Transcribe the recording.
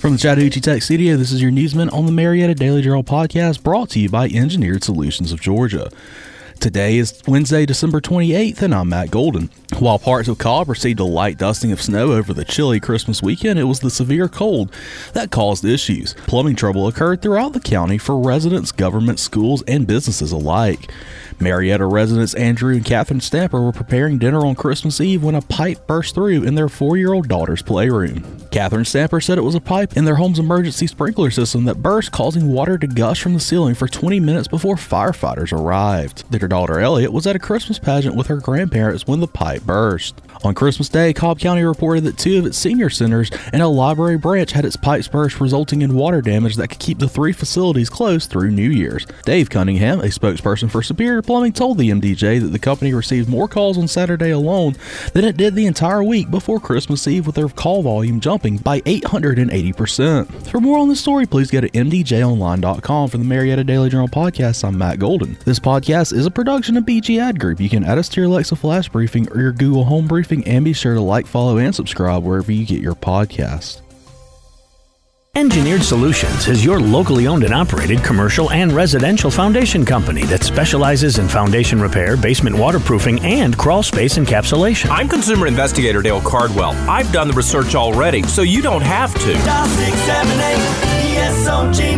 From the Chattahoochee Tech Studio, this is your newsman on the Marietta Daily Journal podcast brought to you by Engineered Solutions of Georgia. Today is Wednesday, December 28th, and I'm Matt Golden. While parts of Cobb received a light dusting of snow over the chilly Christmas weekend, it was the severe cold that caused issues. Plumbing trouble occurred throughout the county for residents, government, schools, and businesses alike. Marietta residents Andrew and Catherine Stamper were preparing dinner on Christmas Eve when a pipe burst through in their four year old daughter's playroom. Catherine Stamper said it was a pipe in their home's emergency sprinkler system that burst, causing water to gush from the ceiling for 20 minutes before firefighters arrived. Their daughter Elliot was at a Christmas pageant with her grandparents when the pipe burst. On Christmas Day, Cobb County reported that two of its senior centers and a library branch had its pipes burst, resulting in water damage that could keep the three facilities closed through New Year's. Dave Cunningham, a spokesperson for Superior Plumbing, told the MDJ that the company received more calls on Saturday alone than it did the entire week before Christmas Eve, with their call volume jumping by 880%. For more on this story, please go to mdjonline.com. For the Marietta Daily Journal podcast, I'm Matt Golden. This podcast is a production of BG Ad Group. You can add us to your Alexa Flash Briefing or your Google Home Briefing and be sure to like, follow, and subscribe wherever you get your podcast. Engineered Solutions is your locally owned and operated commercial and residential foundation company that specializes in foundation repair, basement waterproofing, and crawl space encapsulation. I'm consumer investigator Dale Cardwell. I've done the research already, so you don't have to. Dial 678 ESOG